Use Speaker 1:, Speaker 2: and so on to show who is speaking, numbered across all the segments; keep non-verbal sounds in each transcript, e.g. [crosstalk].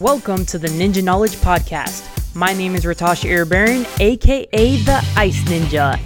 Speaker 1: Welcome to the Ninja Knowledge Podcast. My name is Ratasha Irabaran, aka the Ice Ninja.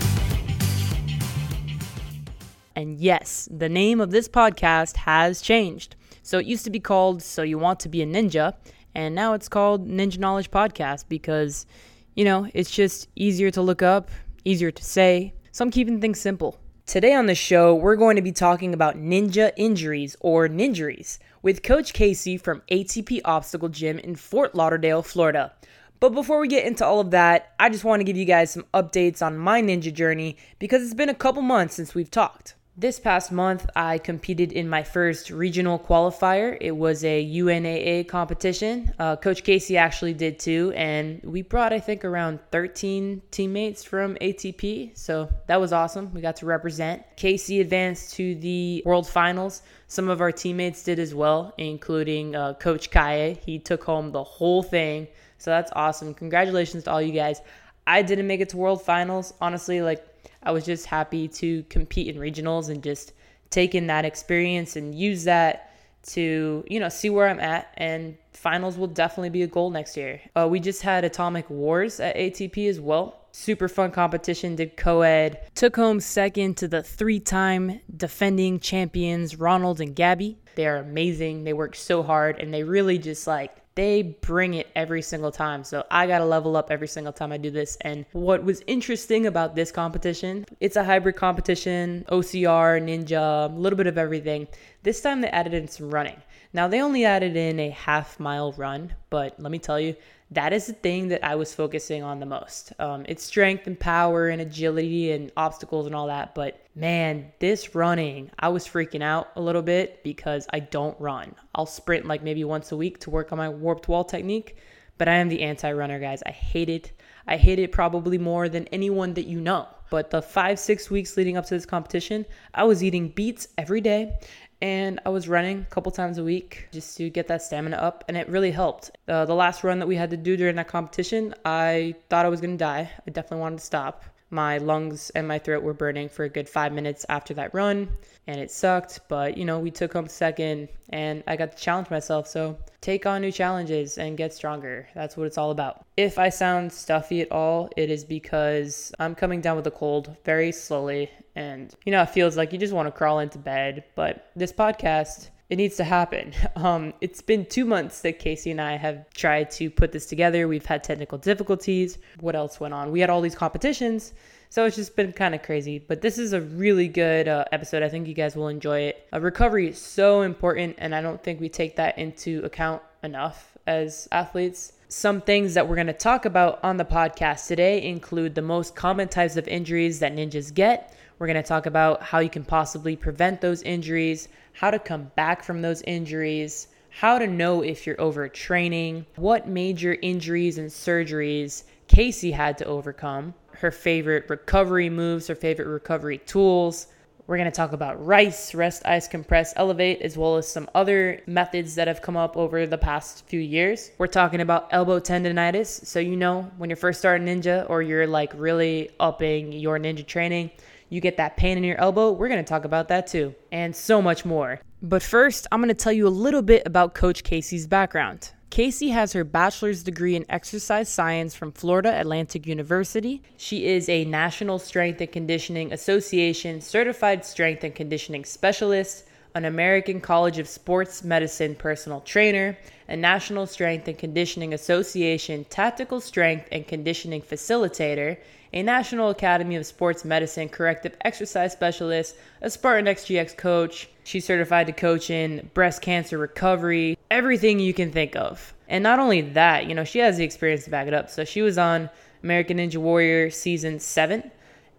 Speaker 1: And yes, the name of this podcast has changed. So it used to be called So You Want to Be a Ninja, and now it's called Ninja Knowledge Podcast because, you know, it's just easier to look up, easier to say. So I'm keeping things simple. Today on the show, we're going to be talking about ninja injuries or ninjuries with Coach Casey from ATP Obstacle Gym in Fort Lauderdale, Florida. But before we get into all of that, I just want to give you guys some updates on my ninja journey because it's been a couple months since we've talked. This past month, I competed in my first regional qualifier. It was a UNAA competition. Uh, Coach Casey actually did too, and we brought, I think, around 13 teammates from ATP. So that was awesome. We got to represent. Casey advanced to the World Finals. Some of our teammates did as well, including uh, Coach Kaya. He took home the whole thing. So that's awesome. Congratulations to all you guys. I didn't make it to World Finals. Honestly, like, I was just happy to compete in regionals and just take in that experience and use that to you know see where I'm at and finals will definitely be a goal next year. Uh, we just had Atomic Wars at ATP as well. Super fun competition, did co-ed. Took home second to the three-time defending champions Ronald and Gabby. They are amazing. They work so hard and they really just like they bring it every single time. So I got to level up every single time I do this. And what was interesting about this competition, it's a hybrid competition, OCR, ninja, a little bit of everything. This time they added in some running. Now they only added in a half mile run, but let me tell you, that is the thing that I was focusing on the most. Um, it's strength and power and agility and obstacles and all that. But man, this running, I was freaking out a little bit because I don't run. I'll sprint like maybe once a week to work on my warped wall technique, but I am the anti runner, guys. I hate it. I hate it probably more than anyone that you know. But the five, six weeks leading up to this competition, I was eating beets every day and I was running a couple times a week just to get that stamina up, and it really helped. Uh, the last run that we had to do during that competition, I thought I was gonna die. I definitely wanted to stop. My lungs and my throat were burning for a good five minutes after that run, and it sucked. But you know, we took home second, and I got to challenge myself. So take on new challenges and get stronger. That's what it's all about. If I sound stuffy at all, it is because I'm coming down with a cold very slowly and you know it feels like you just want to crawl into bed but this podcast it needs to happen. [laughs] Um, it's been two months that casey and i have tried to put this together. We've had technical difficulties. What else went on? We had all these competitions. So it's just been kind of crazy. But this is a really good uh, episode. I think you guys will enjoy it. Uh, recovery is so important and i don't think we take that into account enough as athletes. Some things that we're going to talk about on the podcast today include the most common types of injuries that ninjas get we're going to talk about how you can possibly prevent those injuries, how to come back from those injuries, how to know if you're overtraining, what major injuries and surgeries Casey had to overcome, her favorite recovery moves, her favorite recovery tools. We're going to talk about RICE, rest, ice, compress, elevate, as well as some other methods that have come up over the past few years. We're talking about elbow tendonitis. So, you know, when you're first starting ninja or you're like really upping your ninja training, you get that pain in your elbow, we're going to talk about that too, and so much more. But first, I'm going to tell you a little bit about Coach Casey's background. Casey has her bachelor's degree in exercise science from Florida Atlantic University. She is a National Strength and Conditioning Association certified strength and conditioning specialist, an American College of Sports Medicine personal trainer, a National Strength and Conditioning Association tactical strength and conditioning facilitator, a National Academy of Sports Medicine corrective exercise specialist, a Spartan SGX coach. She's certified to coach in breast cancer recovery, everything you can think of. And not only that, you know, she has the experience to back it up. So she was on American Ninja Warrior season seven,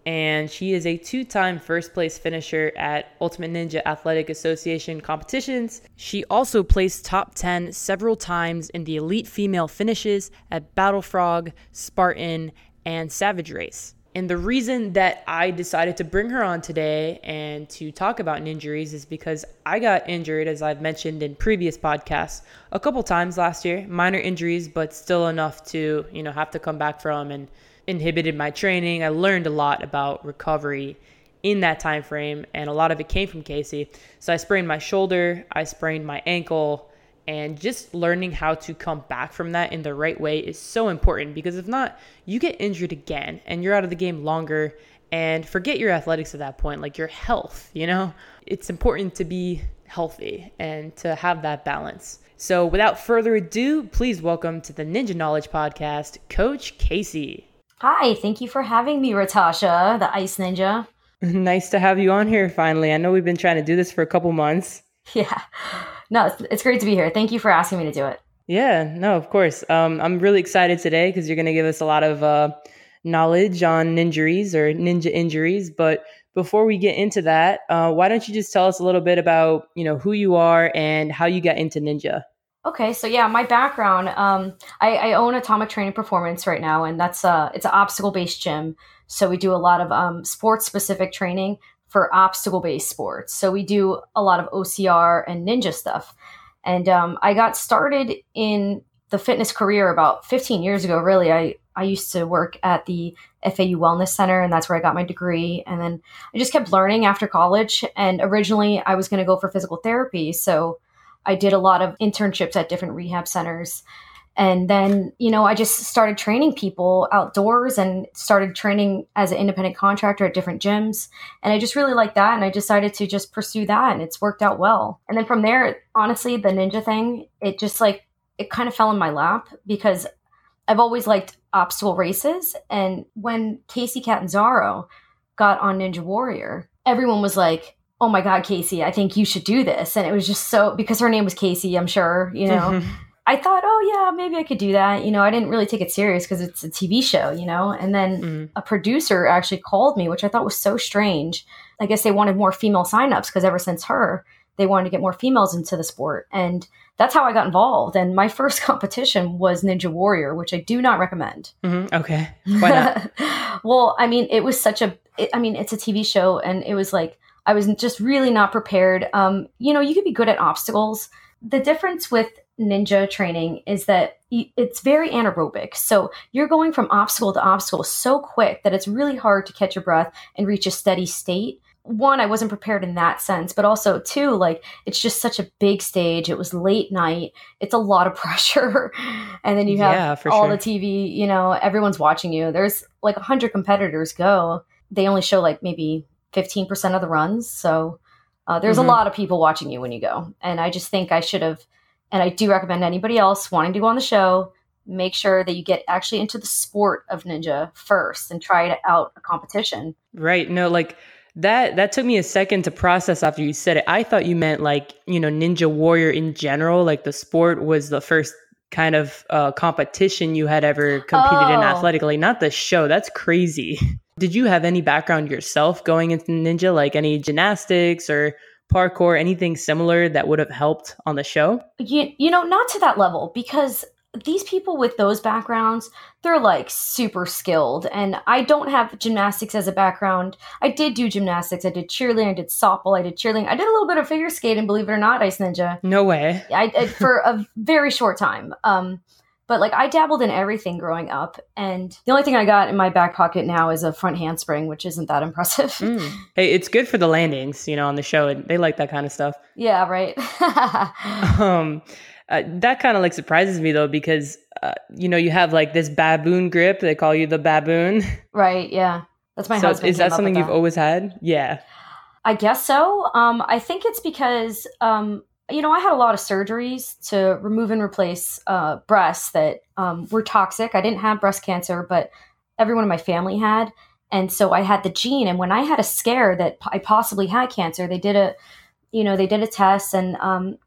Speaker 1: and she is a two time first place finisher at Ultimate Ninja Athletic Association competitions. She also placed top 10 several times in the elite female finishes at Battle Frog, Spartan, and Savage Race. And the reason that I decided to bring her on today and to talk about injuries is because I got injured, as I've mentioned in previous podcasts, a couple times last year. Minor injuries, but still enough to, you know, have to come back from and inhibited my training. I learned a lot about recovery in that time frame, and a lot of it came from Casey. So I sprained my shoulder, I sprained my ankle, And just learning how to come back from that in the right way is so important because if not, you get injured again and you're out of the game longer and forget your athletics at that point, like your health, you know? It's important to be healthy and to have that balance. So, without further ado, please welcome to the Ninja Knowledge Podcast, Coach Casey.
Speaker 2: Hi, thank you for having me, Ratasha, the Ice Ninja. [laughs]
Speaker 1: nice to have you on here finally. I know we've been trying to do this for a couple months. [laughs]
Speaker 2: Yeah. No, it's, it's great to be here. Thank you for asking me to do it.
Speaker 1: Yeah, no, of course. Um, I'm really excited today because you're going to give us a lot of uh, knowledge on ninjuries or ninja injuries. But before we get into that, uh, why don't you just tell us a little bit about you know who you are and how you got into ninja?
Speaker 2: Okay, so yeah, my background. Um, I, I, own Atomic Training Performance right now, and that's uh, it's an obstacle based gym. So we do a lot of um, sports specific training for obstacle based sports. So we do a lot of OCR and ninja stuff. And um, I got started in the fitness career about 15 years ago. Really, I I used to work at the FAU Wellness Center, and that's where I got my degree. And then I just kept learning after college. And originally, I was going to go for physical therapy. So I did a lot of internships at different rehab centers. And then, you know, I just started training people outdoors and started training as an independent contractor at different gyms. And I just really liked that. And I decided to just pursue that. And it's worked out well. And then from there, honestly, the ninja thing, it just like, it kind of fell in my lap because I've always liked obstacle races. And when Kacy Catanzaro got on Ninja Warrior, everyone was like, oh my God, Casey, I think you should do this. And it was just so, because her name was Casey, I'm sure, you know. I thought, oh yeah, maybe I could do that. You know, I didn't really take it serious because it's a TV show, you know. And then mm. a producer actually called me, which I thought was so strange. I guess they wanted more female signups because ever since her, they wanted to get more females into the sport. And that's how I got involved. And my [laughs] first competition was Ninja Warrior, which I do not recommend.
Speaker 1: Mm-hmm. Okay. Why
Speaker 2: not? [laughs] well, I mean, it was such a, it, I mean, it's a TV show and it was like, I was just really not prepared. Um, you know, you could be good at obstacles. The difference with ninja training is that it's very anaerobic. So you're going from obstacle to obstacle so quick that it's really hard to catch your breath and reach a steady state one, I wasn't prepared in that sense, but also two, like it's just such a big stage. It was late night. It's a lot of [laughs] pressure. and then you have yeah, all sure. the TV, you know, everyone's watching you. There's like a hundred competitors go. They only show like maybe 15% of the runs. So uh, there's mm-hmm. a lot of people watching you when you go. And I just think I should have, and I do recommend anybody else wanting to go on the show, make sure that you get actually into the sport of ninja first and try it out a competition.
Speaker 1: Right. No, like that that took me a second to process after you said it. I thought you meant like, you know, Ninja Warrior in general, like the sport was the first kind of uh, competition you had ever competed oh. in athletically, not the show. That's crazy. [laughs] Did you have any background yourself going into ninja, like any gymnastics or parkour, anything similar that would have helped on the show?
Speaker 2: You, you know, not to that level because these people with those backgrounds, they're like super skilled. And I don't have gymnastics as a background. I did do gymnastics. I did cheerleading. I did softball. I did cheerleading. I did a little bit of figure skating, believe it or not, Ice Ninja.
Speaker 1: No way.
Speaker 2: I, I for a very short time. Um, but like I dabbled in everything growing up, and the only thing I got in my back pocket now is a front handspring, which isn't that impressive. Mm. [laughs]
Speaker 1: Hey, it's good for the landings, you know, on the show. and They like that kind of stuff.
Speaker 2: Yeah, right. [laughs] [laughs]
Speaker 1: um, uh, that kind of like surprises me though because uh, you know you have like this baboon grip. They call you the baboon.
Speaker 2: Right. Yeah. That's my so husband.
Speaker 1: Is that something you've that. always had? Yeah.
Speaker 2: I guess so. Um, I think it's because um, you know I had a lot of surgeries to remove and replace uh, breasts that um, were toxic. I didn't have breast cancer, but everyone in my family had, and so I had the gene. And when I had a scare that I possibly had cancer, they did a you know they did a test and um,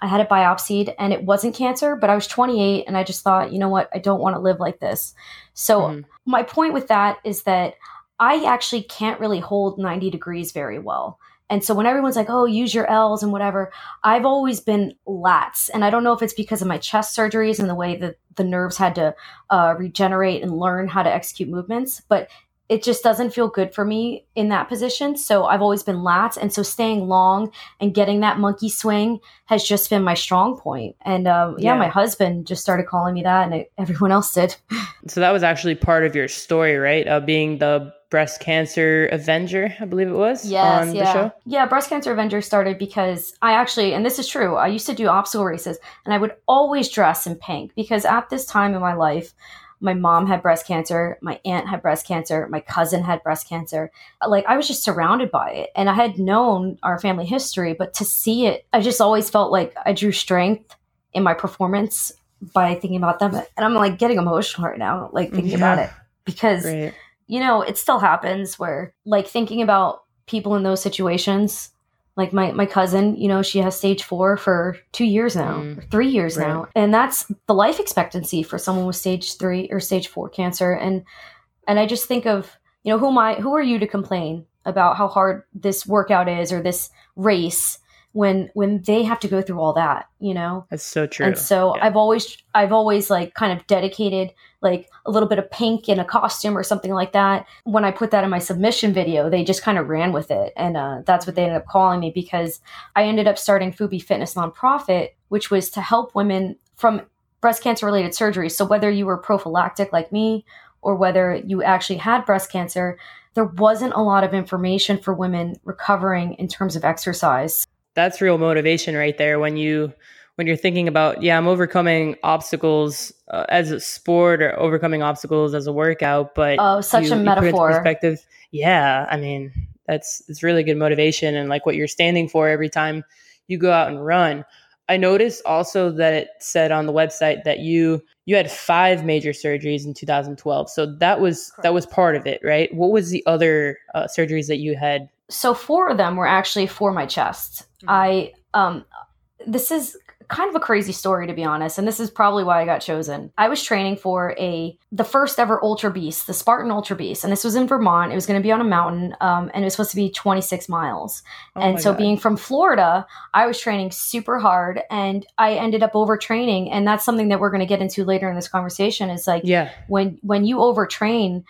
Speaker 2: I had it biopsied and it wasn't cancer, but I was 28 and I just thought, you know what, I don't want to live like this. So, mm-hmm. my point with that is that I actually can't really hold 90 degrees very well. And so when everyone's like, oh, use your L's and whatever, I've always been lats. And I don't know if it's because of my chest surgeries and the way that the nerves had to uh, regenerate and learn how to execute movements, but it just doesn't feel good for me in that position. So I've always been lats. And so staying long and getting that monkey swing has just been my strong point. And um, yeah, yeah, my husband just started calling me that, and it, everyone else did. [laughs]
Speaker 1: So that was actually part of your story, right? Of being the breast cancer Avenger, I believe it was.
Speaker 2: Yes,
Speaker 1: on
Speaker 2: yeah.
Speaker 1: the show.
Speaker 2: Yeah, breast cancer Avenger started because I actually, and this is true, I used to do obstacle races and I would always dress in pink because at this time in my life, my mom had breast cancer, my aunt had breast cancer, my cousin had breast cancer. Like I was just surrounded by it. And I had known our family history, but to see it, I just always felt like I drew strength in my performance by thinking about them. And I'm like getting emotional right now, like thinking
Speaker 1: Yeah.
Speaker 2: about it because. You know, it still happens where like thinking about people in those situations, like my, my cousin, you know, she has stage four for two years now,
Speaker 1: Mm.
Speaker 2: or three years
Speaker 1: Right.
Speaker 2: now. And that's the life expectancy for someone with stage three or stage four cancer. And and I just think of, you know, who am I who are you to complain about how hard this workout is or this race when when they have to go through all that, you know?
Speaker 1: That's so true.
Speaker 2: And so
Speaker 1: Yeah.
Speaker 2: I've always I've always like kind of dedicated like a little bit of pink in a costume or something like that. When I put that in my submission video, they just kind of ran with it. And uh, that's what they ended up calling me because I ended up starting Fubi Fitness nonprofit, which was to help women from breast cancer related surgeries. So whether you were prophylactic like me or whether you actually had breast cancer, there wasn't a lot of information for women recovering in terms of exercise.
Speaker 1: that's real motivation right there when you when you're thinking about yeah i'm overcoming obstacles uh, as a sport or overcoming obstacles as a workout but
Speaker 2: Oh, such
Speaker 1: you-
Speaker 2: a
Speaker 1: you put it into
Speaker 2: metaphor.
Speaker 1: perspective yeah i mean that's it's really good motivation and like what you're standing for every time you go out and run i noticed also that it said on the website that you you had five major surgeries in 2012 so that was that was part of it right what was the other uh, surgeries that you had
Speaker 2: so four of them were actually for my chest.
Speaker 1: Mhm.
Speaker 2: I um this is kind of a crazy story to be honest, and this is probably why I got chosen. I was training for a the first ever Ultra Beast, the Spartan Ultra Beast, and this was in Vermont. It was going to be on a mountain, um, and it was supposed to be 26 miles.
Speaker 1: Oh
Speaker 2: and so
Speaker 1: God.
Speaker 2: being from Florida, I was training super hard, and I ended up overtraining, and that's something that we're going to get into later in this conversation. Is like
Speaker 1: yeah
Speaker 2: when when you overtrain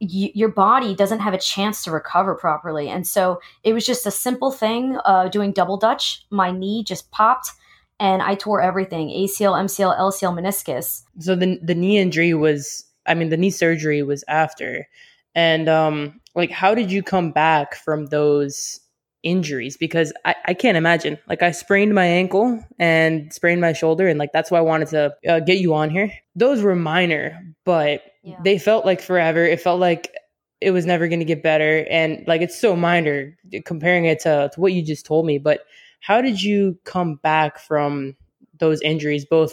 Speaker 2: you, your body doesn't have a chance to recover properly and so it was just a simple thing uh, doing double dutch my knee just popped and i tore everything acl mcl lcl meniscus.
Speaker 1: So the the knee injury was i mean the knee surgery was after. And um like how did you come back from those injuries? Because I, I can't imagine. Like i sprained my ankle and sprained my shoulder and like that's why i wanted to uh, get you on here. Those were minor but
Speaker 2: Yeah.
Speaker 1: they felt like forever. It felt like it was never going to get better. And like it's so minor comparing it to, to what you just told me but how did you come back from those injuries both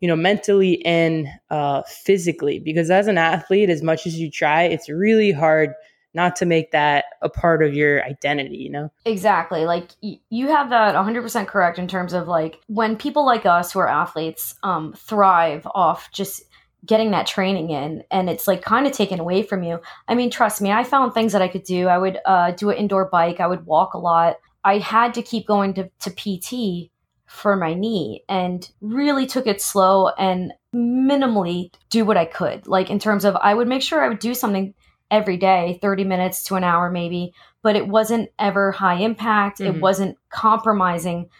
Speaker 1: you know mentally and uh, physically because as an athlete as much as you try it's really hard not to make that a part of your identity you know
Speaker 2: Exactly. Like y- you have that 100% correct in terms of like when people like us who are athletes um, thrive off just getting that training in and it's like kind of taken away from you. I mean, trust me, I found things that I could do. I would uh, do an indoor bike, I would walk a lot. I had to keep going to, to PT for my knee and really took it slow and minimally do what I could. Like in terms of, I would make sure I would do something every day, 30 minutes to an hour maybe, but it wasn't ever high impact. It
Speaker 1: Mhm.
Speaker 2: wasn't compromising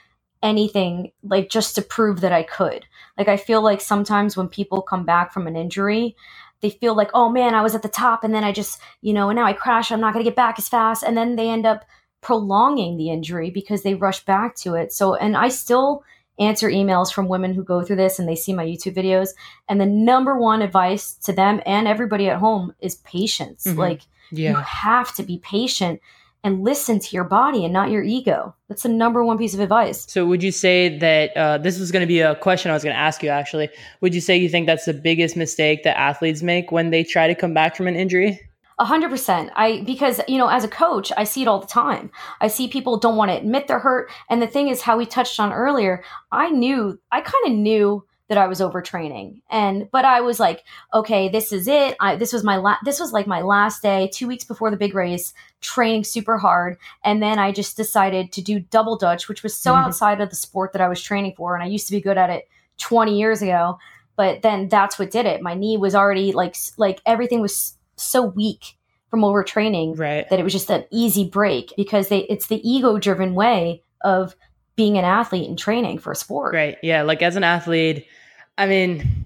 Speaker 2: anything, like just to prove that I could. Like I feel like sometimes when people come back from an injury, they feel like, oh man, I was at the top and then I just, you know, and now I crash. I'm not going to get back as fast. And then they end up prolonging the injury because they rush back to it. So, and I still answer emails from women who go through this and they see my YouTube videos. And the number one advice to them and everybody at home is patience.
Speaker 1: Mhm.
Speaker 2: Like, you have to be patient and listen to your body and not your ego. That's the number one piece of advice.
Speaker 1: So would you say that uh, this was going to be a question I was going to ask you actually? Would you say you think that's the biggest mistake that athletes make when they try to come back from an injury?
Speaker 2: A hundred percent. I because you know, as a coach, I see it all the time. I see people don't want to admit they're hurt. And the thing is, how we touched on earlier, I knew, I kind of knew that I was overtraining, and but I was like, okay, this is it. I this was my la- this was like my last day, two weeks before the big race, training super hard, and then I just decided to do double dutch, which was so
Speaker 1: Mhm.
Speaker 2: outside of the sport that I was training for, and I used to be good at it twenty years ago. But then that's what did it. My knee was already like like everything was so weak from overtraining
Speaker 1: Right.
Speaker 2: that it was just an easy break because they it's the ego driven way of being an athlete and training for a sport.
Speaker 1: Right. Yeah. Like as an athlete, I mean,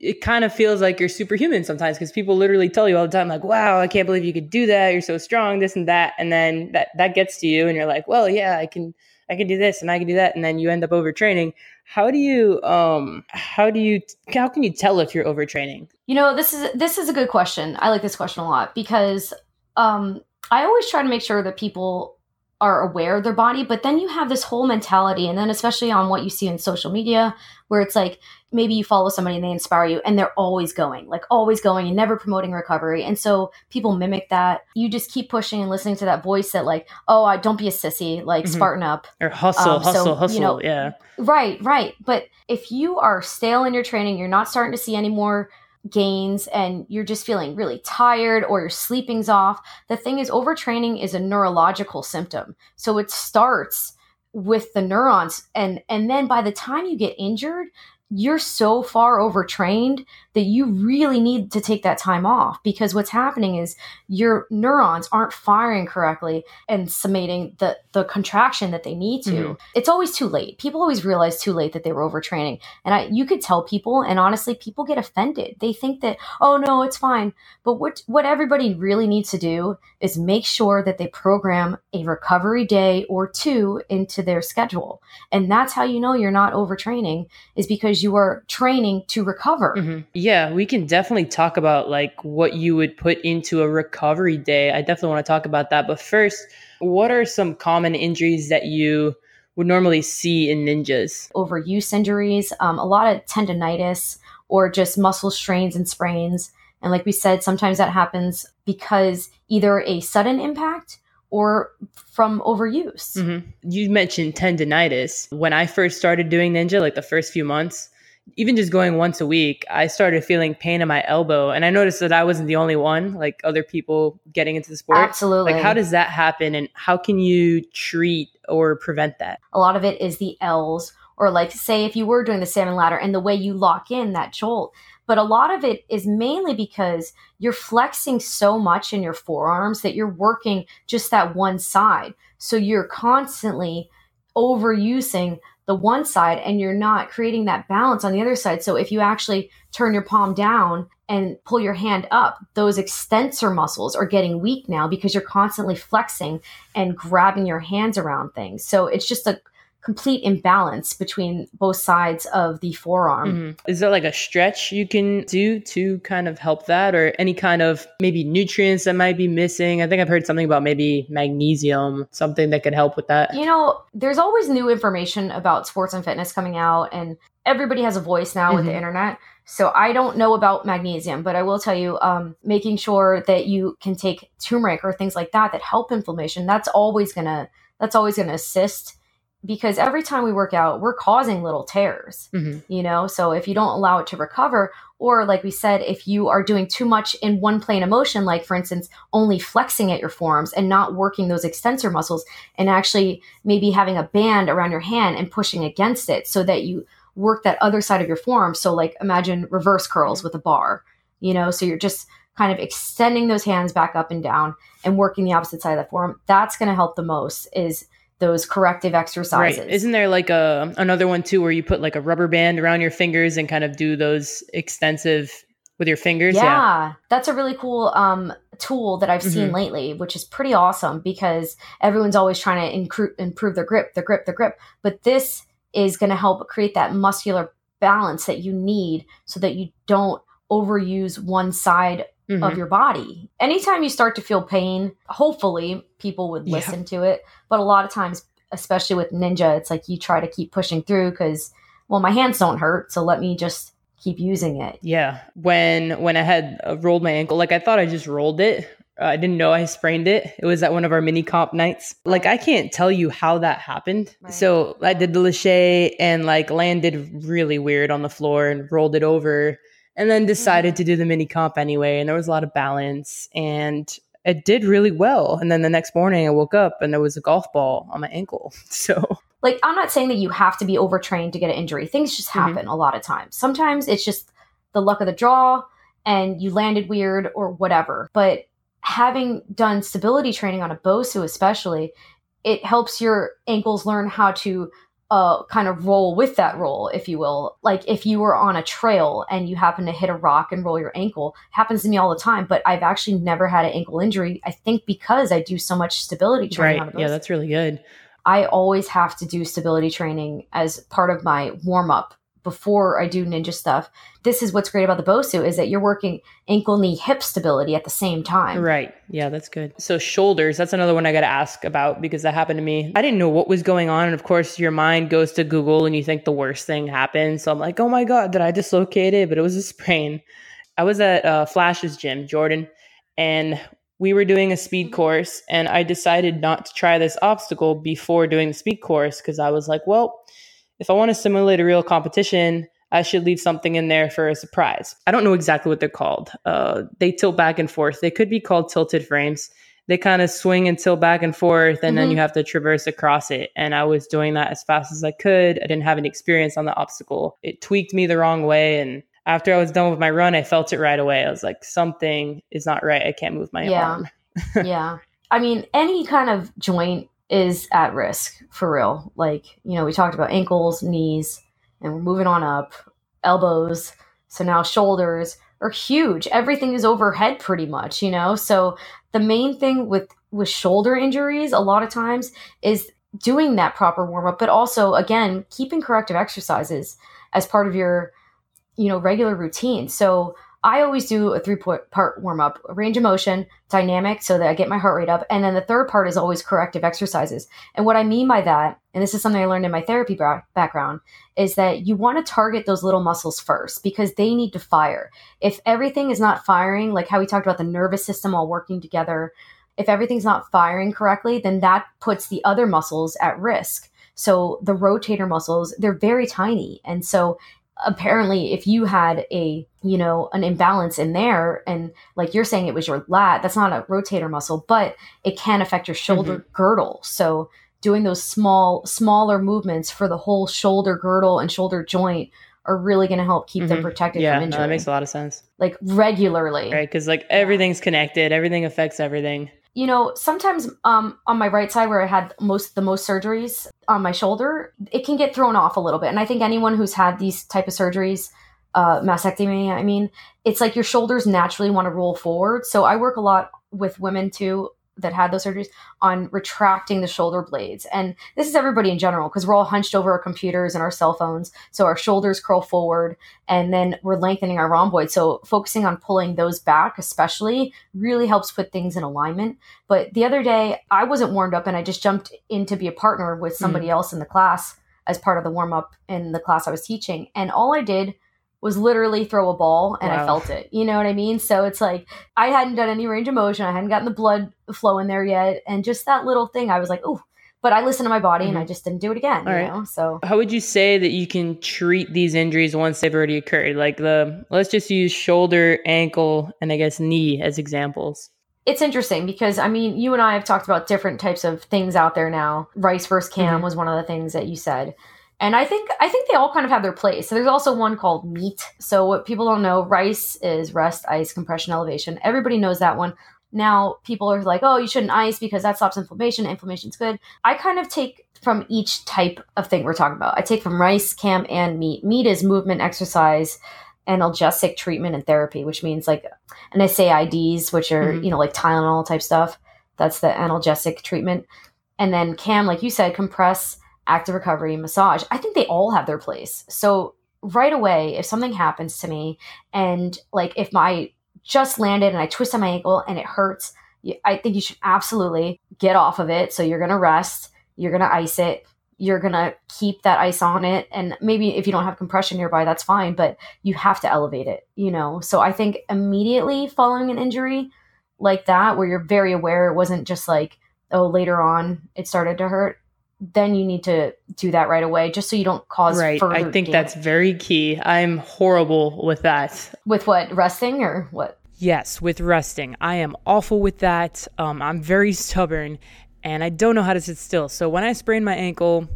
Speaker 1: it kind of feels like you're superhuman sometimes because people literally tell you all the time like wow i can't believe you could do that you're so strong this and that and then that that gets to you and you're like well yeah i can i can do this and i can do that and then you end up overtraining how do you um how do you how can you tell if you're overtraining?
Speaker 2: You know this is this is a good question. I like this question a lot because um i always try to make sure that people are aware of their body, but then you have this whole mentality, and then especially on what you see in social media, where it's like maybe you follow somebody and they inspire you, and they're always going, like always going, and never promoting recovery, and so people mimic that. You just keep pushing and listening to that voice that like, oh, I don't be a sissy, like mm-hmm. Spartan up
Speaker 1: or hustle, um, hustle, so, hustle, you know, yeah,
Speaker 2: right, right. But if you are stale in your training, you're not starting to see any more gains and you're just feeling really tired or your sleeping's off. The thing is, overtraining is a neurological symptom. So it starts with the neurons and and then by the time you get injured you're so far overtrained that you really need to take that time off because what's happening is your neurons aren't firing correctly and summating the the contraction that they need to. Mm-hmm. It's always too late. People always realize too late that they were overtraining. And I you could tell people and honestly people get offended. They think that oh no, it's fine. But what what everybody really needs to do is make sure that they program a recovery day or two into their schedule. And that's how you know you're not overtraining is because you are training to recover.
Speaker 1: Mm-hmm. Yeah, we can definitely talk about like what you would put into a recovery day. I definitely want to talk about that. But first, what are some common injuries that you would normally see in ninjas?
Speaker 2: Overuse injuries, um, a lot of tendonitis or just muscle strains and sprains. And like we said, sometimes that happens because either a sudden impact or from overuse.
Speaker 1: Mm-hmm. You mentioned tendonitis. When I first started doing ninja, like the first few months, even just going once a week, I started feeling pain in my elbow. And I noticed that I wasn't the only one, like other people getting into the sport.
Speaker 2: Absolutely.
Speaker 1: Like, how does that happen? And how can you treat or prevent that?
Speaker 2: A lot of it is the L's, or like, say, if you were doing the salmon ladder and the way you lock in that jolt, but a lot of it is mainly because you're flexing so much in your forearms that you're working just that one side. So you're constantly overusing the one side and you're not creating that balance on the other side. So if you actually turn your palm down and pull your hand up, those extensor muscles are getting weak now because you're constantly flexing and grabbing your hands around things. So it's just a complete imbalance between both sides of the forearm.
Speaker 1: Mm-hmm. Is there like a stretch you can do to kind of help that or any kind of maybe nutrients that might be missing? I think I've heard something about maybe magnesium, something that could help with that.
Speaker 2: You know, there's always new information about sports and fitness coming out and everybody has a voice now mm-hmm. with the mm-hmm. internet. So I don't know about magnesium, but I will tell you, um, making sure that you can take turmeric or things like that that help inflammation. That's always gonna that's always gonna assist because every time we work out, we're causing little tears, mm-hmm. you know? So if you don't allow it to recover, or like we said, if you are doing too much in one plane of motion, like for instance, only flexing at your forearms and not working those extensor muscles and actually maybe having a band around your hand and pushing against it so that you work that other side of your forearm. So like imagine reverse curls with a bar, you know? So you're just kind of extending those hands back up and down and working the opposite side of the forearm. That's going to help the most is those corrective exercises. Right.
Speaker 1: Isn't there like a another one too where you put like a rubber band around your fingers and kind of do those extensive with your fingers?
Speaker 2: Yeah, yeah. that's a really cool um, tool that I've mm-hmm. seen lately, which is pretty awesome because everyone's always trying to incru- improve their grip, their grip, their grip. But this is going to help create that muscular balance that you need so that you don't overuse one side mm-hmm. of your body. Anytime you start to feel pain, hopefully people would listen yeah. to it. But a lot of times, especially with Ninja, it's like you try to keep pushing through because, well, my hands don't hurt. So let me just keep using it.
Speaker 1: Yeah. When when I had uh, rolled my ankle, like I thought I just rolled it. Uh, I didn't know I sprained it. It was at one of our mini comp nights. Like I can't tell you how that happened. Right. So I did the lache and like landed really weird on the floor and rolled it over and then decided mm-hmm. to do the mini comp anyway. And there was a lot of balance and it did really well. And then the next morning I woke up and there was a golf ball on my ankle. [laughs] So,
Speaker 2: like, I'm not saying that you have to be overtrained to get an injury. Things just mm-hmm. happen mm-hmm. a lot of times. Sometimes it's just the luck of the draw and you landed weird or whatever. But having done stability training on a Bosu, especially, it helps your ankles learn how to uh, kind of roll with that roll, if you will. Like if you were on a trail and you happen to hit a rock and roll your ankle, happens to me all the time. But I've actually never had an ankle injury. I think because I do so much stability training.
Speaker 1: Right. Yeah, that's really good.
Speaker 2: I always have to do stability training as part of my warm up before I do ninja stuff. This is what's great about the Bosu is that you're working ankle, knee, hip stability at the same time.
Speaker 1: Right. Yeah, that's good. So shoulders, that's another one I got to ask about because that happened to me. I didn't know what was going on, and of course, your mind goes to Google and you think the worst thing happened. So I'm like, oh my god, did I dislocate it? But it was a sprain. I was at uh, Flash's gym, Jordan, and we were doing a speed course, and I decided not to try this obstacle before doing the speed course because I was like, well if I want to simulate a real competition, I should leave something in there for a surprise. I don't know exactly what they're called. Uh, they tilt back and forth. They could be called tilted frames. They kind of swing and tilt back and forth, and mm-hmm. then you have to traverse across it. And I was doing that as fast as I could. I didn't have any experience on the obstacle. It tweaked me the wrong way. And after I was done with my run, I felt it right away. I was like, something is not right. I can't move my
Speaker 2: yeah.
Speaker 1: arm. [laughs]
Speaker 2: yeah. I mean, any kind of joint is at risk for real. Like, you know, we talked about ankles, knees, and we're moving on up, elbows. So now shoulders are huge. Everything is overhead pretty much, you know? So the main thing with with shoulder injuries a lot of times is doing that proper warm up, but also again, keeping corrective exercises as part of your you know, regular routine. So I always do a three part warm up range of motion, dynamic, so that I get my heart rate up. And then the third part is always corrective exercises. And what I mean by that, and this is something I learned in my therapy background, is that you want to target those little muscles first because they need to fire. If everything is not firing, like how we talked about the nervous system all working together, if everything's not firing correctly, then that puts the other muscles at risk. So the rotator muscles, they're very tiny. And so apparently if you had a you know an imbalance in there and like you're saying it was your lat that's not a rotator muscle but it can affect your shoulder mm-hmm. girdle so doing those small smaller movements for the whole shoulder girdle and shoulder joint are really going to help keep mm-hmm. them protected
Speaker 1: yeah,
Speaker 2: from injury.
Speaker 1: No, that makes a lot of sense.
Speaker 2: Like regularly.
Speaker 1: Right, cuz like everything's connected, everything affects everything
Speaker 2: you know sometimes um, on my right side where i had most the most surgeries on my shoulder it can get thrown off a little bit. And i think anyone who's had these type of surgeries uh, mastectomy i mean it's like your shoulders naturally want to roll forward. So i work a lot with women too that had those surgeries on retracting the shoulder blades. And this is everybody in general because we're all hunched over our computers and our cell phones. So our shoulders curl forward and then we're lengthening our rhomboid. So focusing on pulling those back, especially, really helps put things in alignment. But the other day, I wasn't warmed up and I just jumped in to be a partner with somebody mm. else in the class as part of the warm up in the class I was teaching. And all I did was literally throw a ball and wow. I felt it. You know what I mean? So it's like I hadn't done any range of motion. I hadn't gotten the blood flow in there yet. And just that little thing, I was like, oh, but I listened to my body mm-hmm. and I mm-hmm. just didn't do it again. All you right. know? So
Speaker 1: how would you say that you can treat these injuries once they've already occurred? Like the let's just use shoulder, ankle, and I guess knee as examples.
Speaker 2: It's interesting because I mean, you and I have talked about different types of things out there now. Rice versus Cam mm-hmm. was one of the things that you said. And I think I think they all kind of have their place. So there's also one called meat. So what people don't know, rice is rest, ice, compression, elevation. Everybody knows that one. Now people are like, oh, you shouldn't ice because that stops inflammation. Inflammation's good. I kind of take from each type of thing we're talking about. I take from rice, cam, and meat. Meat is movement, exercise, analgesic treatment and therapy, which means like NSAIDs, which are, mm-hmm. you know, like Tylenol type stuff. That's the analgesic treatment. And then cam, like you said, compress active recovery, massage, I think they all have their place. So right away, if something happens to me and like if my just landed and I twist on my ankle and it hurts, I think you should absolutely get off of it. So you're going to rest, you're going to ice it, you're going to keep that ice on it. And maybe if you don't have compression nearby, that's fine, but you have to elevate it, you know? So I think immediately following an injury like that, where you're very aware it wasn't just like, oh, later on it started to hurt, then you need to do that right away just so you don't cause right. I
Speaker 1: think
Speaker 2: damage.
Speaker 1: that's very key. I'm horrible with that.
Speaker 2: With what resting or what?
Speaker 1: Yes with resting. I am awful with that. Um, i'm very stubborn and i don't know how to sit still. So when i sprained my ankle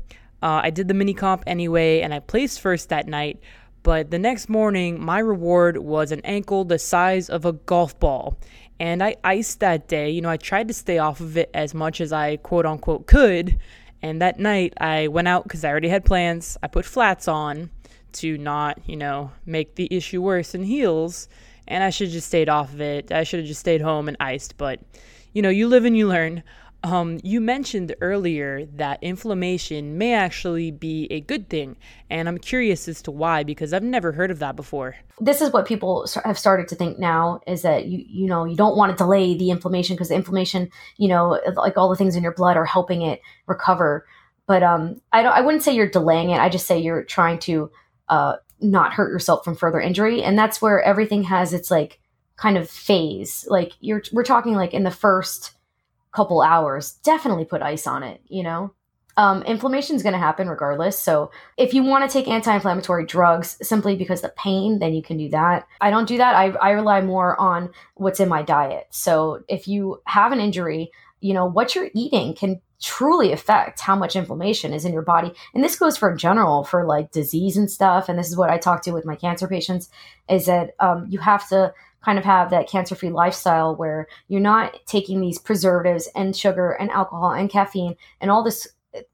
Speaker 1: uh, i did the mini comp anyway and i placed first that night. But the next morning my reward was an ankle the size of a golf ball. And i iced that day. You know i tried to stay off of it as much as i quote unquote could And that night, I went out because I already had plans. I put flats on to not, you know, make the issue worse in heels. And I should have just stayed off of it. I should have just stayed home and iced. But, you know, you live and you learn. Um, you mentioned earlier that inflammation may actually be a good thing, and I'm curious as to why because I've never heard of that before.
Speaker 2: This is what people have started to think now: is that you you know you don't want to delay the inflammation because the inflammation, you know, like all the things in your blood are helping it recover. But um, I don't. I wouldn't say you're delaying it. I just say you're trying to uh, not hurt yourself from further injury, and that's where everything has its like kind of phase. Like you're we're talking like in the first couple hours, definitely put ice on it, you know? Um, inflammation is going to happen regardless. So, if you want to take anti inflammatory drugs simply because the pain, then you can do that. I don't do that. I, I rely more on what's in my diet. So, if you have an injury, you know, what you're eating can truly affect how much inflammation is in your body. And this goes for general for like disease and stuff. And this is what I talk to with my cancer patients is that um, you have to kind of have that cancer free lifestyle where you're not taking these preservatives and sugar and alcohol and caffeine and all this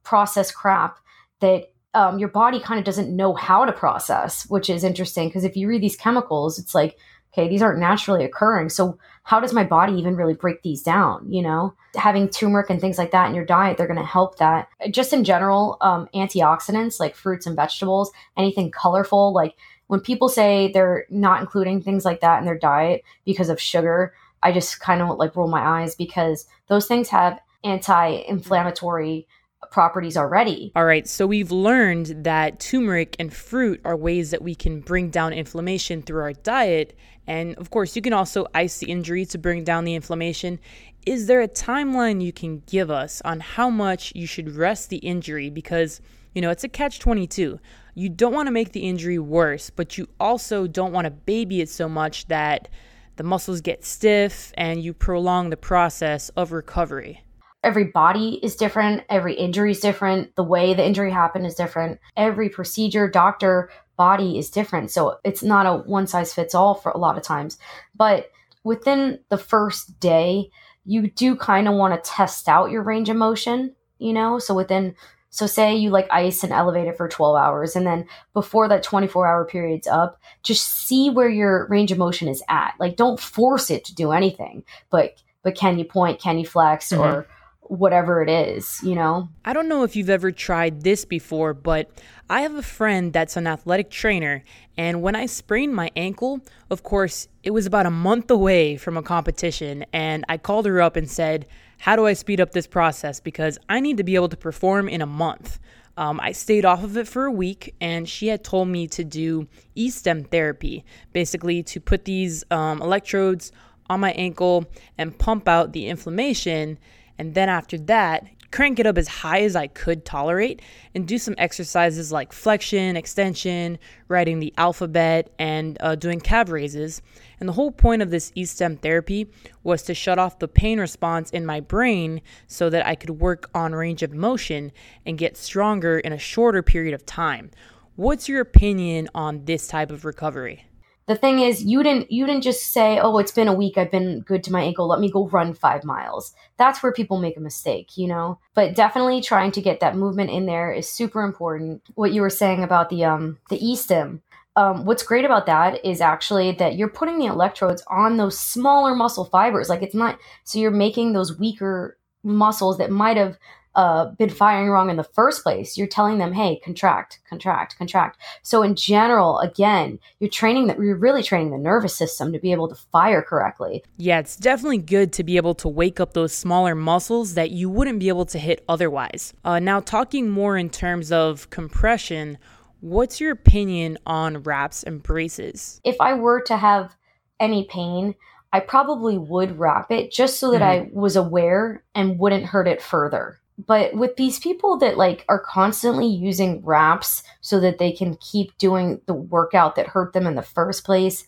Speaker 2: processed crap that um, your body kind of doesn't know how to process, which is interesting because if you read these chemicals, it's like, okay, these aren't naturally occurring. So how does my body even really break these down? You know, having turmeric and things like that in your diet, they're going to help that. Just in general, um, antioxidants like fruits and vegetables, anything colorful, like when people say they're not including things like that in their diet because of sugar, I just kind of like roll my eyes because those things have anti-inflammatory properties already.
Speaker 1: All right, so we've learned that turmeric and fruit are ways that we can bring down inflammation through our diet. And of course, you can also ice the injury to bring down the inflammation. Is there a timeline you can give us on how much you should rest the injury? Because, you know, it's a catch 22 you don't want to make the injury worse, but you also don't want to baby it so much that the muscles get stiff and you prolong the process of recovery.
Speaker 2: Every body is different, every injury is different, the way the injury happened is different. Every procedure, doctor, body is different. So it's not a one size fits all for a lot of times. But within the first day, you do kind of want to test out your range of motion, you know? So within so say you like ice and elevate it for 12 hours and then before that 24 hour period's up, just see where your range of motion is at. Like don't force it to do anything, but but can you point, can you flex mm-hmm. or whatever it is, you know?
Speaker 1: I don't know if you've ever tried this before, but I have a friend that's an athletic trainer, and when I sprained my ankle, of course, it was about a month away from a competition, and I called her up and said, how do I speed up this process? Because I need to be able to perform in a month. Um, I stayed off of it for a week, and she had told me to do e stim therapy, basically to put these um, electrodes on my ankle and pump out the inflammation. And then after that, crank it up as high as I could tolerate and do some exercises like flexion, extension, writing the alphabet, and uh, doing calf raises. And the whole point of this e-stim therapy was to shut off the pain response in my brain so that I could work on range of motion and get stronger in a shorter period of time. What's your opinion on this type of recovery?
Speaker 2: the thing is you didn't you didn't just say oh it's been a week i've been good to my ankle let me go run five miles that's where people make a mistake you know but definitely trying to get that movement in there is super important what you were saying about the um the e-stim um, what's great about that is actually that you're putting the electrodes on those smaller muscle fibers like it's not so you're making those weaker muscles that might have uh, been firing wrong in the first place, you're telling them, hey, contract, contract, contract. So in general, again, you're training that you're really training the nervous system to be able to fire correctly.
Speaker 1: Yeah, it's definitely good to be able to wake up those smaller muscles that you wouldn't be able to hit otherwise. Uh, now, talking more in terms of compression, what's your opinion on wraps and braces?
Speaker 2: If I were to have any pain, I probably would wrap it just so that mm-hmm. I was aware and wouldn't hurt it further but with these people that like are constantly using wraps so that they can keep doing the workout that hurt them in the first place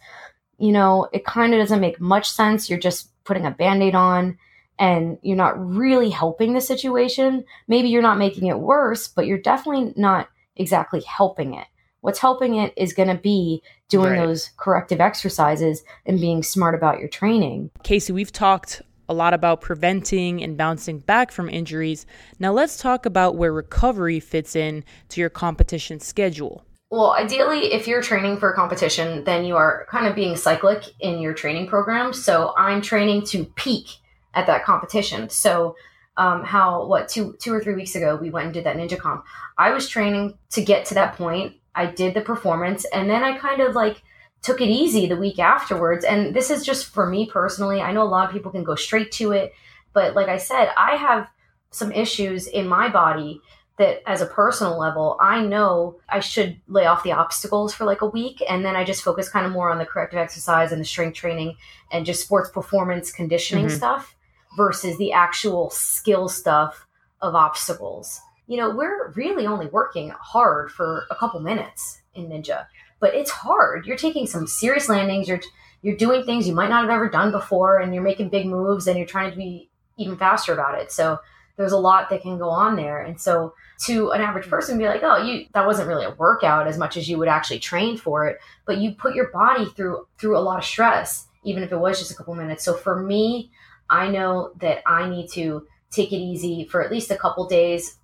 Speaker 2: you know it kind of doesn't make much sense you're just putting a band-aid on and you're not really helping the situation maybe you're not making it worse but you're definitely not exactly helping it what's helping it is going to be doing right. those corrective exercises and being smart about your training
Speaker 1: casey we've talked a lot about preventing and bouncing back from injuries. Now, let's talk about where recovery fits in to your competition schedule.
Speaker 2: Well, ideally, if you're training for a competition, then you are kind of being cyclic in your training program. So I'm training to peak at that competition. So, um, how what two two or three weeks ago we went and did that ninja comp. I was training to get to that point. I did the performance, and then I kind of like took it easy the week afterwards. And this is just for me personally. I know a lot of people can go straight to it, but like I said, I have some issues in my body that as a personal level, I know I should lay off the obstacles for like a week and then I just focus kind of more on the corrective exercise and the strength training and just sports performance conditioning mm-hmm. stuff versus the actual skill stuff of obstacles. You know, we're really only working hard for a couple minutes in Ninja, but it's hard. You're taking some serious landings, you're you're doing things you might not have ever done before and you're making big moves and you're trying to be even faster about it. So there's a lot that can go on there. And so to an average mm-hmm. person be like, oh, you that wasn't really a workout as much as you would actually train for it, but you put your body through through a lot of stress, even if it was just a couple minutes. So for me, I know that I need to take it easy for at least a couple days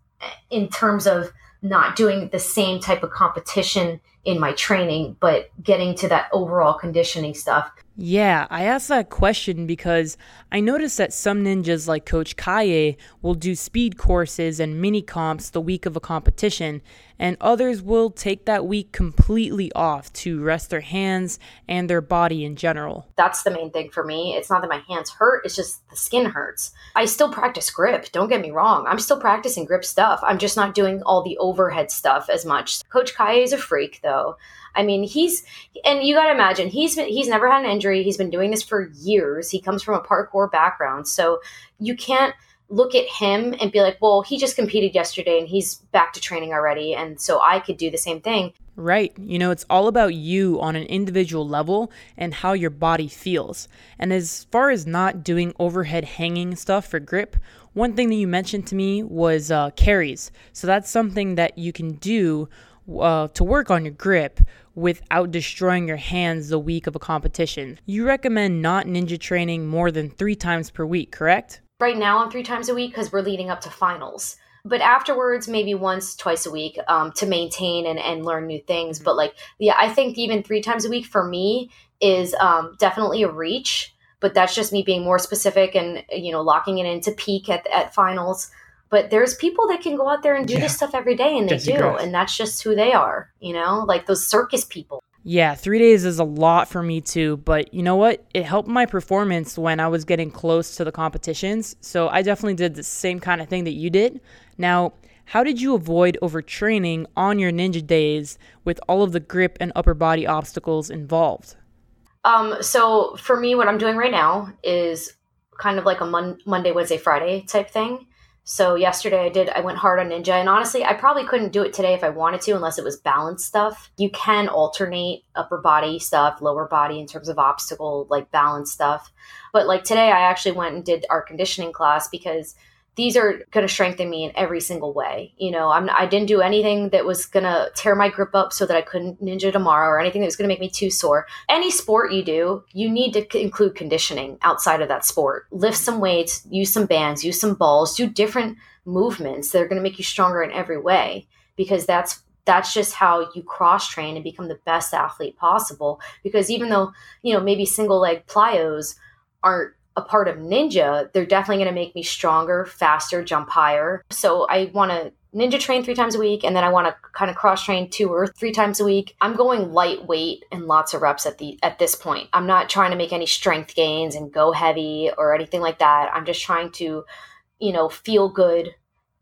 Speaker 2: in terms of not doing the same type of competition in my training, but getting to that overall conditioning stuff.
Speaker 1: Yeah, I asked that question because I noticed that some ninjas like Coach Kaye will do speed courses and mini comps the week of a competition, and others will take that week completely off to rest their hands and their body in general.
Speaker 2: That's the main thing for me. It's not that my hands hurt, it's just the skin hurts. I still practice grip, don't get me wrong. I'm still practicing grip stuff. I'm just not doing all the overhead stuff as much. Coach Kaye is a freak though. I mean, he's and you got to imagine he's been he's never had an injury. He's been doing this for years. He comes from a parkour background, so you can't look at him and be like, well, he just competed yesterday and he's back to training already, and so I could do the same thing.
Speaker 1: Right. You know, it's all about you on an individual level and how your body feels. And as far as not doing overhead hanging stuff for grip, one thing that you mentioned to me was uh, carries. So that's something that you can do uh, to work on your grip without destroying your hands the week of a competition. You recommend not ninja training more than three times per week, correct?
Speaker 2: Right now, I'm three times a week because we're leading up to finals. But afterwards, maybe once, twice a week um, to maintain and, and learn new things. But like, yeah, I think even three times a week for me is um, definitely a reach. But that's just me being more specific and, you know, locking it into peak at, at finals but there's people that can go out there and do yeah. this stuff every day and they Jesse do Grace. and that's just who they are you know? Like those circus people.
Speaker 1: Yeah three days is a lot for me too but you know what? It helped my performance when i was getting close to the competitions so i definitely did the same kind of thing that you did. Now how did you avoid overtraining on your ninja days with all of the grip and upper body obstacles involved?
Speaker 2: Um, so for me what i'm doing right now is kind of like a Mon- monday wednesday friday type thing so yesterday I did I went hard on ninja and honestly I probably couldn't do it today if I wanted to unless it was balance stuff. You can alternate upper body stuff, lower body in terms of obstacle like balance stuff. But like today I actually went and did our conditioning class because these are going to strengthen me in every single way. You know, I'm, I didn't do anything that was going to tear my grip up so that I couldn't ninja tomorrow or anything that was going to make me too sore. Any sport you do, you need to include conditioning outside of that sport. Lift some weights, use some bands, use some balls, do different movements that are going to make you stronger in every way because that's that's just how you cross train and become the best athlete possible because even though you know maybe single leg plyos aren't a part of ninja, they're definitely going to make me stronger, faster, jump higher. So I want to ninja train three times a week and then I want to kind of cross train two or three times a week. I'm going lightweight and lots of reps at the at this point. I'm not trying to make any strength gains and go heavy or anything like that. I'm just trying to, you know, feel good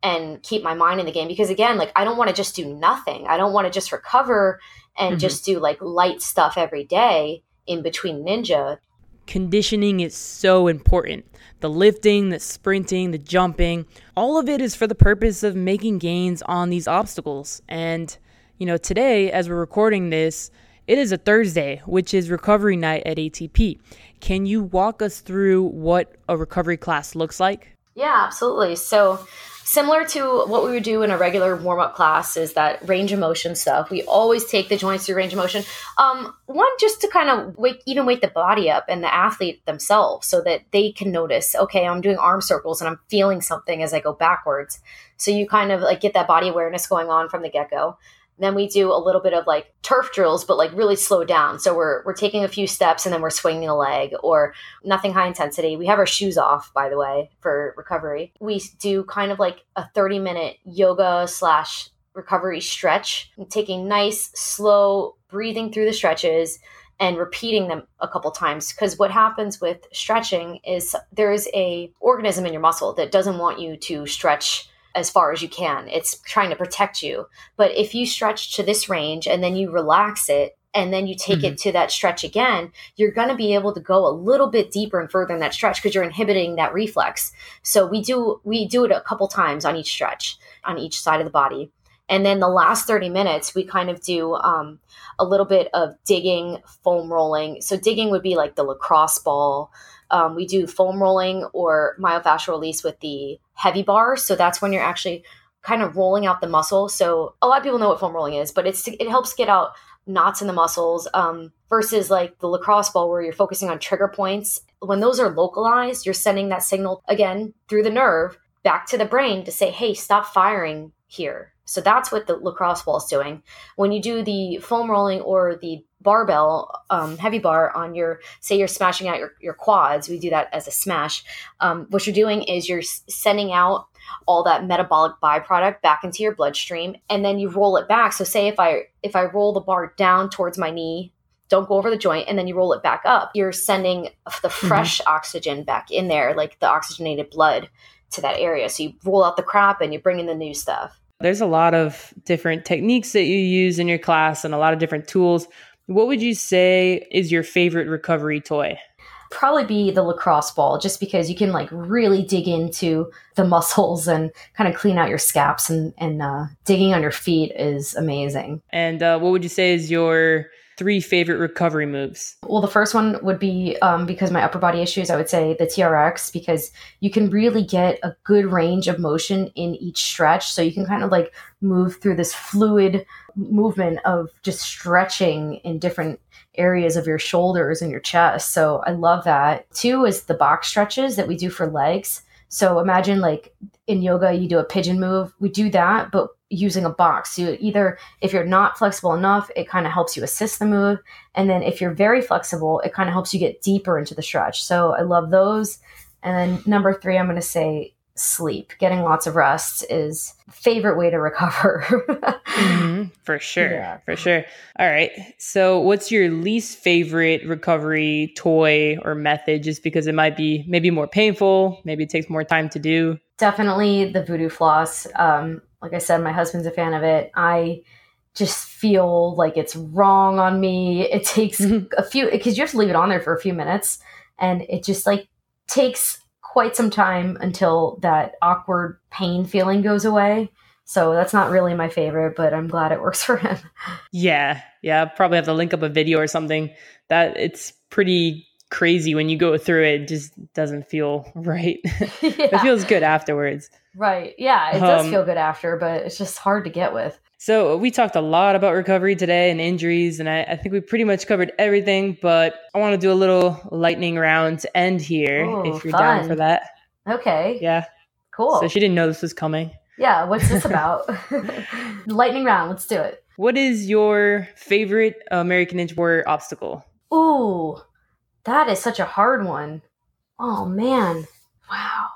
Speaker 2: and keep my mind in the game because again, like I don't want to just do nothing. I don't want to just recover and mm-hmm. just do like light stuff every day in between ninja
Speaker 1: conditioning is so important. The lifting, the sprinting, the jumping, all of it is for the purpose of making gains on these obstacles. And, you know, today, as we're recording this, it is a Thursday, which is recovery night at ATP. Can you walk us through what a recovery class looks like?
Speaker 2: Yeah, absolutely. So similar to what we would do in a regular warm up class is that range of motion stuff. We always take the joints through range of motion. Um, one, just to kind of wake, even wake the body up and the athlete themselves so that they can notice, okay, I'm doing arm circles and I'm feeling something as I go backwards. So you kind of like get that body awareness going on from the get go. Then we do a little bit of like turf drills, but like really slow down. So we're we're taking a few steps and then we're swinging a leg or nothing high intensity. We have our shoes off, by the way, for recovery. We do kind of like a 30 minute yoga slash recovery stretch, taking nice, slow breathing through the stretches and repeating them a couple times because what happens with stretching is there's a organism in your muscle that doesn't want you to stretch as far as you can. It's trying to protect you. But if you stretch to this range and then you relax it and then you take mm-hmm. it to that stretch again, you're going to be able to go a little bit deeper and further in that stretch because you're inhibiting that reflex. So we do we do it a couple times on each stretch on each side of the body. And then the last 30 minutes, we kind of do um, a little bit of digging, foam rolling. So digging would be like the lacrosse ball. Um, we do foam rolling or myofascial release with the heavy bar. So that's when you're actually kind of rolling out the muscle. So a lot of people know what foam rolling is, but it's it helps get out knots in the muscles um, versus like the lacrosse ball where you're focusing on trigger points. When those are localized, you're sending that signal again through the nerve back to the brain to say, hey, stop firing here. So that's what the lacrosse ball is doing. When you do the foam rolling or the barbell um, heavy bar on your say you're smashing out your, your quads we do that as a smash um, what you're doing is you're sending out all that metabolic byproduct back into your bloodstream and then you roll it back so say if i if i roll the bar down towards my knee don't go over the joint and then you roll it back up you're sending the mm-hmm. fresh mm-hmm. oxygen back in there like the oxygenated blood to that area so you roll out the crap and you bring in the new stuff
Speaker 1: there's a lot of different techniques that you use in your class and a lot of different tools what would you say is your favorite recovery toy?
Speaker 2: Probably be the lacrosse ball, just because you can like really dig into the [laughs] muscles and kind of clean out your scaps, and and uh, digging on your feet is amazing.
Speaker 1: And uh, what would you say is your three favorite recovery moves?
Speaker 2: Well, the first one would be um, because my upper body issues, I would say the TRX, because you can really get a good range of motion in each stretch. So you can kind of like move through this fluid movement of just stretching in different areas of your shoulders and your chest. So I love that. Two is the box stretches that we do for legs. So imagine like in yoga, you do a pigeon move. We do that, but using a box. You either, if you're not flexible enough, it kind of helps you assist the move. And then if you're very flexible, it kind of helps you get deeper into the stretch. So I love those. And then number three, I'm going to say sleep. Getting lots of rest is favorite way to recover. [laughs]
Speaker 1: mm-hmm, for sure. Yeah. For sure. All right. So what's your least favorite recovery toy or method just because it might be maybe more painful, maybe it takes more time to do?
Speaker 2: Definitely the voodoo floss. Um, like I said, my husband's a fan of it. I just feel like it's wrong on me. It takes mm-hmm. a few because you have to leave it on there for a few minutes and it just like takes quite some time until that awkward pain feeling goes away. So that's not really my favorite, but I'm glad it works for him. [laughs]
Speaker 1: Yeah. Yeah. Probably have to link up a video or something that it's pretty crazy when you go through it. it just doesn't feel [laughs] right. [laughs] yeah. it feels good afterwards.
Speaker 2: Right. Yeah. It does um, feel good after, but it's just hard to get with.
Speaker 1: So we talked a lot about recovery today and injuries, and I, I think we pretty much covered everything. But I want to do a little lightning round to end here, Ooh, if you're fun. down for that.
Speaker 2: Okay.
Speaker 1: Yeah.
Speaker 2: Cool.
Speaker 1: So she didn't know this was coming.
Speaker 2: Yeah. What's this [laughs] about? lightning round. Let's do it.
Speaker 1: What is your favorite American Ninja Warrior obstacle?
Speaker 2: Ooh, that is such a hard one. Oh man. Wow.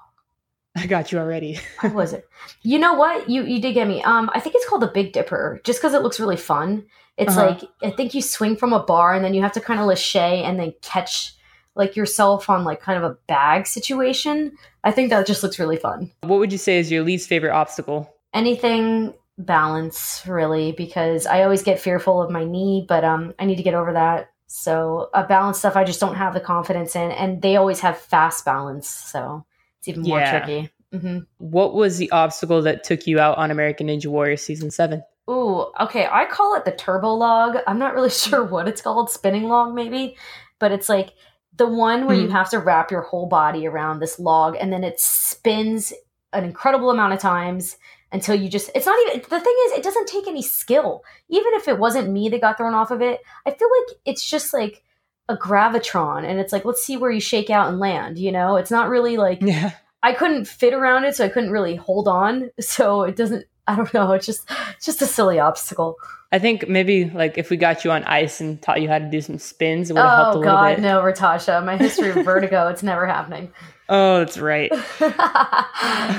Speaker 1: I got you already.
Speaker 2: what [laughs] was it? You know what? You you did get me. Um, I think it's called the Big Dipper, just because it looks really fun. It's uh-huh. like I think you swing from a bar and then you have to kind of lache and then catch like yourself on like kind of a bag situation. I think that just looks really fun.
Speaker 1: What would you say is your least favorite obstacle?
Speaker 2: Anything balance, really, because I always get fearful of my knee, but um, I need to get over that. So uh, balance stuff, I just don't have the confidence in, and they always have fast balance, so it's even more yeah. tricky.
Speaker 1: Mm-hmm. What was the obstacle that took you out on American Ninja Warrior season seven?
Speaker 2: Ooh, okay. I call it the turbo log. I'm not really [laughs] sure what it's called, spinning log maybe, but it's like The one where you
Speaker 1: Mhm.
Speaker 2: have to wrap your whole body around this log and then it spins an incredible amount of times until you just it's not even the thing is it doesn't take any skill. Even if it wasn't me that got thrown off of it, I feel like it's just like a gravitron and it's like let's see where you shake out and land, you know? It's not really like
Speaker 1: Yeah.
Speaker 2: I couldn't fit around it so I couldn't really hold on. So it doesn't I don't know, it's just it's just a silly obstacle.
Speaker 1: I think maybe like if we got you on ice and taught you how to do some spins, it would have helped a
Speaker 2: Oh
Speaker 1: little
Speaker 2: god,
Speaker 1: bit.
Speaker 2: no, Natasha. My history of vertigo, it's never happening.
Speaker 1: Oh, that's right. [laughs]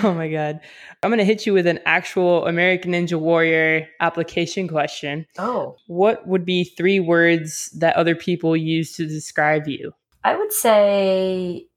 Speaker 1: Oh my god. I'm going to hit you with an actual American Ninja Warrior application question.
Speaker 2: oh.
Speaker 1: What would be three words that other people use to describe you?
Speaker 2: I would say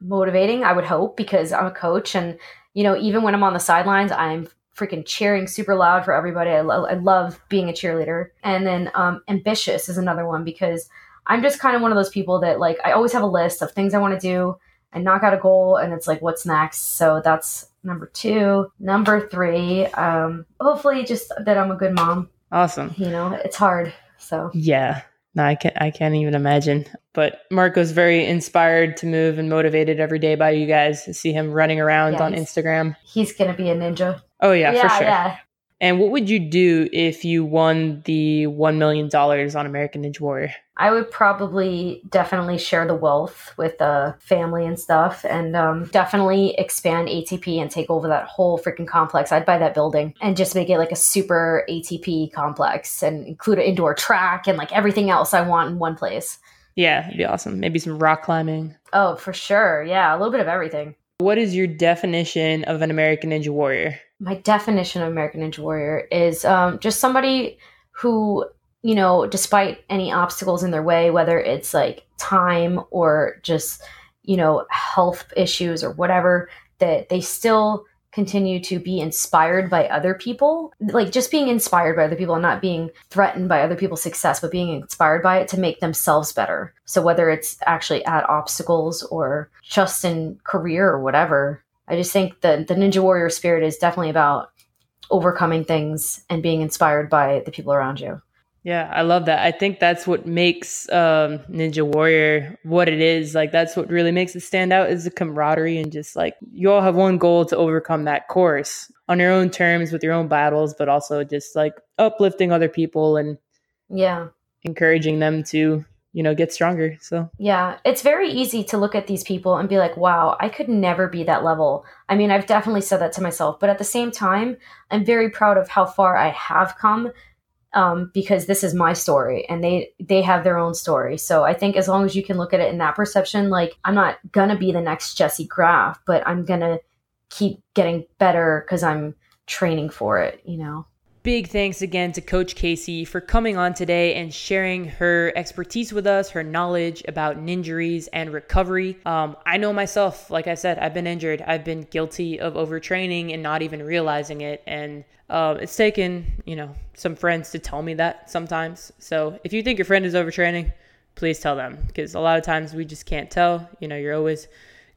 Speaker 2: motivating, I would hope, because I'm a coach. And, you know, even when I'm on the sidelines, I'm freaking cheering super loud for everybody. I, lo- I love being a cheerleader. And then um, ambitious is another one because I'm just kind of one of those people that, like, I always have a list of things I want to do and knock out a goal. And it's like, what's next? So that's number two. Number three, um, hopefully just that I'm a good mom.
Speaker 1: Awesome.
Speaker 2: You know, it's hard. So.
Speaker 1: Yeah. No, I can't I can't even imagine. But Marco's very inspired to move and motivated every day by you guys. To see him running around
Speaker 2: Yeah,
Speaker 1: on Instagram.
Speaker 2: He's gonna be a ninja.
Speaker 1: Oh yeah, for sure.
Speaker 2: yeah.
Speaker 1: And what would you do if you won the one million dollars on American Ninja Warrior?
Speaker 2: I would probably definitely share the wealth with the family and stuff, and um, definitely expand ATP and take over that whole freaking complex. I'd buy that building and just make it like a super ATP complex and include an indoor track and like everything else I want in one place.
Speaker 1: Yeah, it'd be awesome. Maybe some rock climbing.
Speaker 2: Oh, for sure. Yeah, a little bit of everything.
Speaker 1: What is your definition of an American Ninja Warrior?
Speaker 2: my definition of American Ninja Warrior is um, just somebody who, you know, despite any obstacles in their way, whether it's like time or just, you know, health issues or whatever, that they still continue to be inspired by other people. Like just being inspired by other people and not being threatened by other people's success, but being inspired by it to make themselves better. So whether it's actually at obstacles or just in career or whatever, I just think the the Ninja Warrior spirit is definitely about overcoming things and being inspired by the people around you.
Speaker 1: Yeah, I love that. I think that's what makes um, Ninja Warrior what it is. Like that's what really makes it stand out is the camaraderie and just like you all have one goal to overcome that course on your own terms with your own battles, but also just like uplifting other people and
Speaker 2: Yeah.
Speaker 1: encouraging them to you know get stronger. So
Speaker 2: Yeah, it's very easy to look at these people and be like, wow, I could never be that level. I mean, I've definitely said that to myself, but at the same time, I'm very proud of how far I have come um, because this is my story and they they have their own story. So I think as long as you can look at it in that perception, like I'm not gonna be the next Jessie Graff, but I'm gonna keep getting better because I'm training for it, you know.
Speaker 1: Big thanks again to Coach Casey for coming on today and sharing her expertise with us, her knowledge about injuries and recovery. Um, I know myself, like I said, I've been injured. I've been guilty of overtraining and not even realizing it. And uh, it's taken, you know, some friends to tell me that sometimes. So if you think your friend is overtraining, please tell them because a lot of times we just can't tell. You know, you're always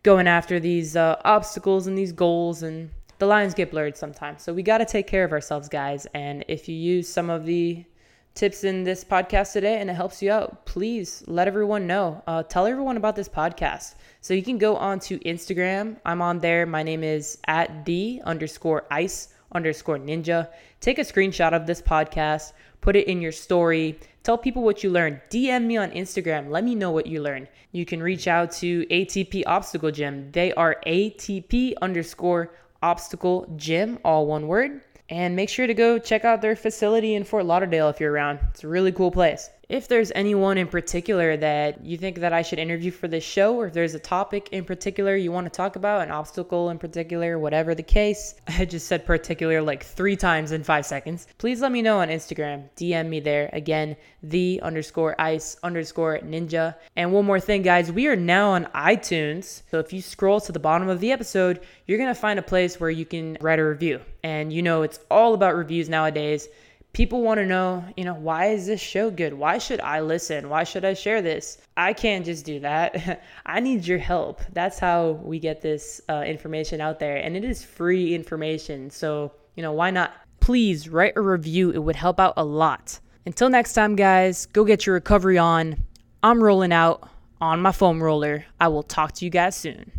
Speaker 1: going after these uh, obstacles and these goals and the lines get blurred sometimes. So we got to take care of ourselves, guys. And if you use some of the tips in this podcast today and it helps you out, please let everyone know. Uh, tell everyone about this podcast. So you can go on to Instagram. I'm on there. My name is at the underscore ice underscore ninja. Take a screenshot of this podcast, put it in your story. Tell people what you learned. DM me on Instagram. Let me know what you learned. You can reach out to ATP Obstacle Gym. They are ATP underscore obstacle gym, all one word. And make sure to go check out their facility in Fort Lauderdale if you're around. It's a really cool place. If there's anyone in particular that you think that I should interview for this show, or if there's a topic in particular you want to talk about, an obstacle in particular, whatever the case, [laughs] I just said particular like three times in five seconds. Please let me know on Instagram. DM me there. Again, the underscore ice underscore ninja. And one more thing, guys, we are now on iTunes. So if you scroll to the bottom of the episode, you're going to find a place where you can write a review. And you know, it's all about reviews nowadays people want to know, you know, why is this show good? Why should I listen? Why should I share this? I can't just do that. [laughs] I need your help. That's how we get this uh, information out there. And it is free information. So, you know, why not? Please write a review. It would help out a lot. Until next time, guys, go get your recovery on. I'm rolling out. on my foam roller. I will talk to you guys soon.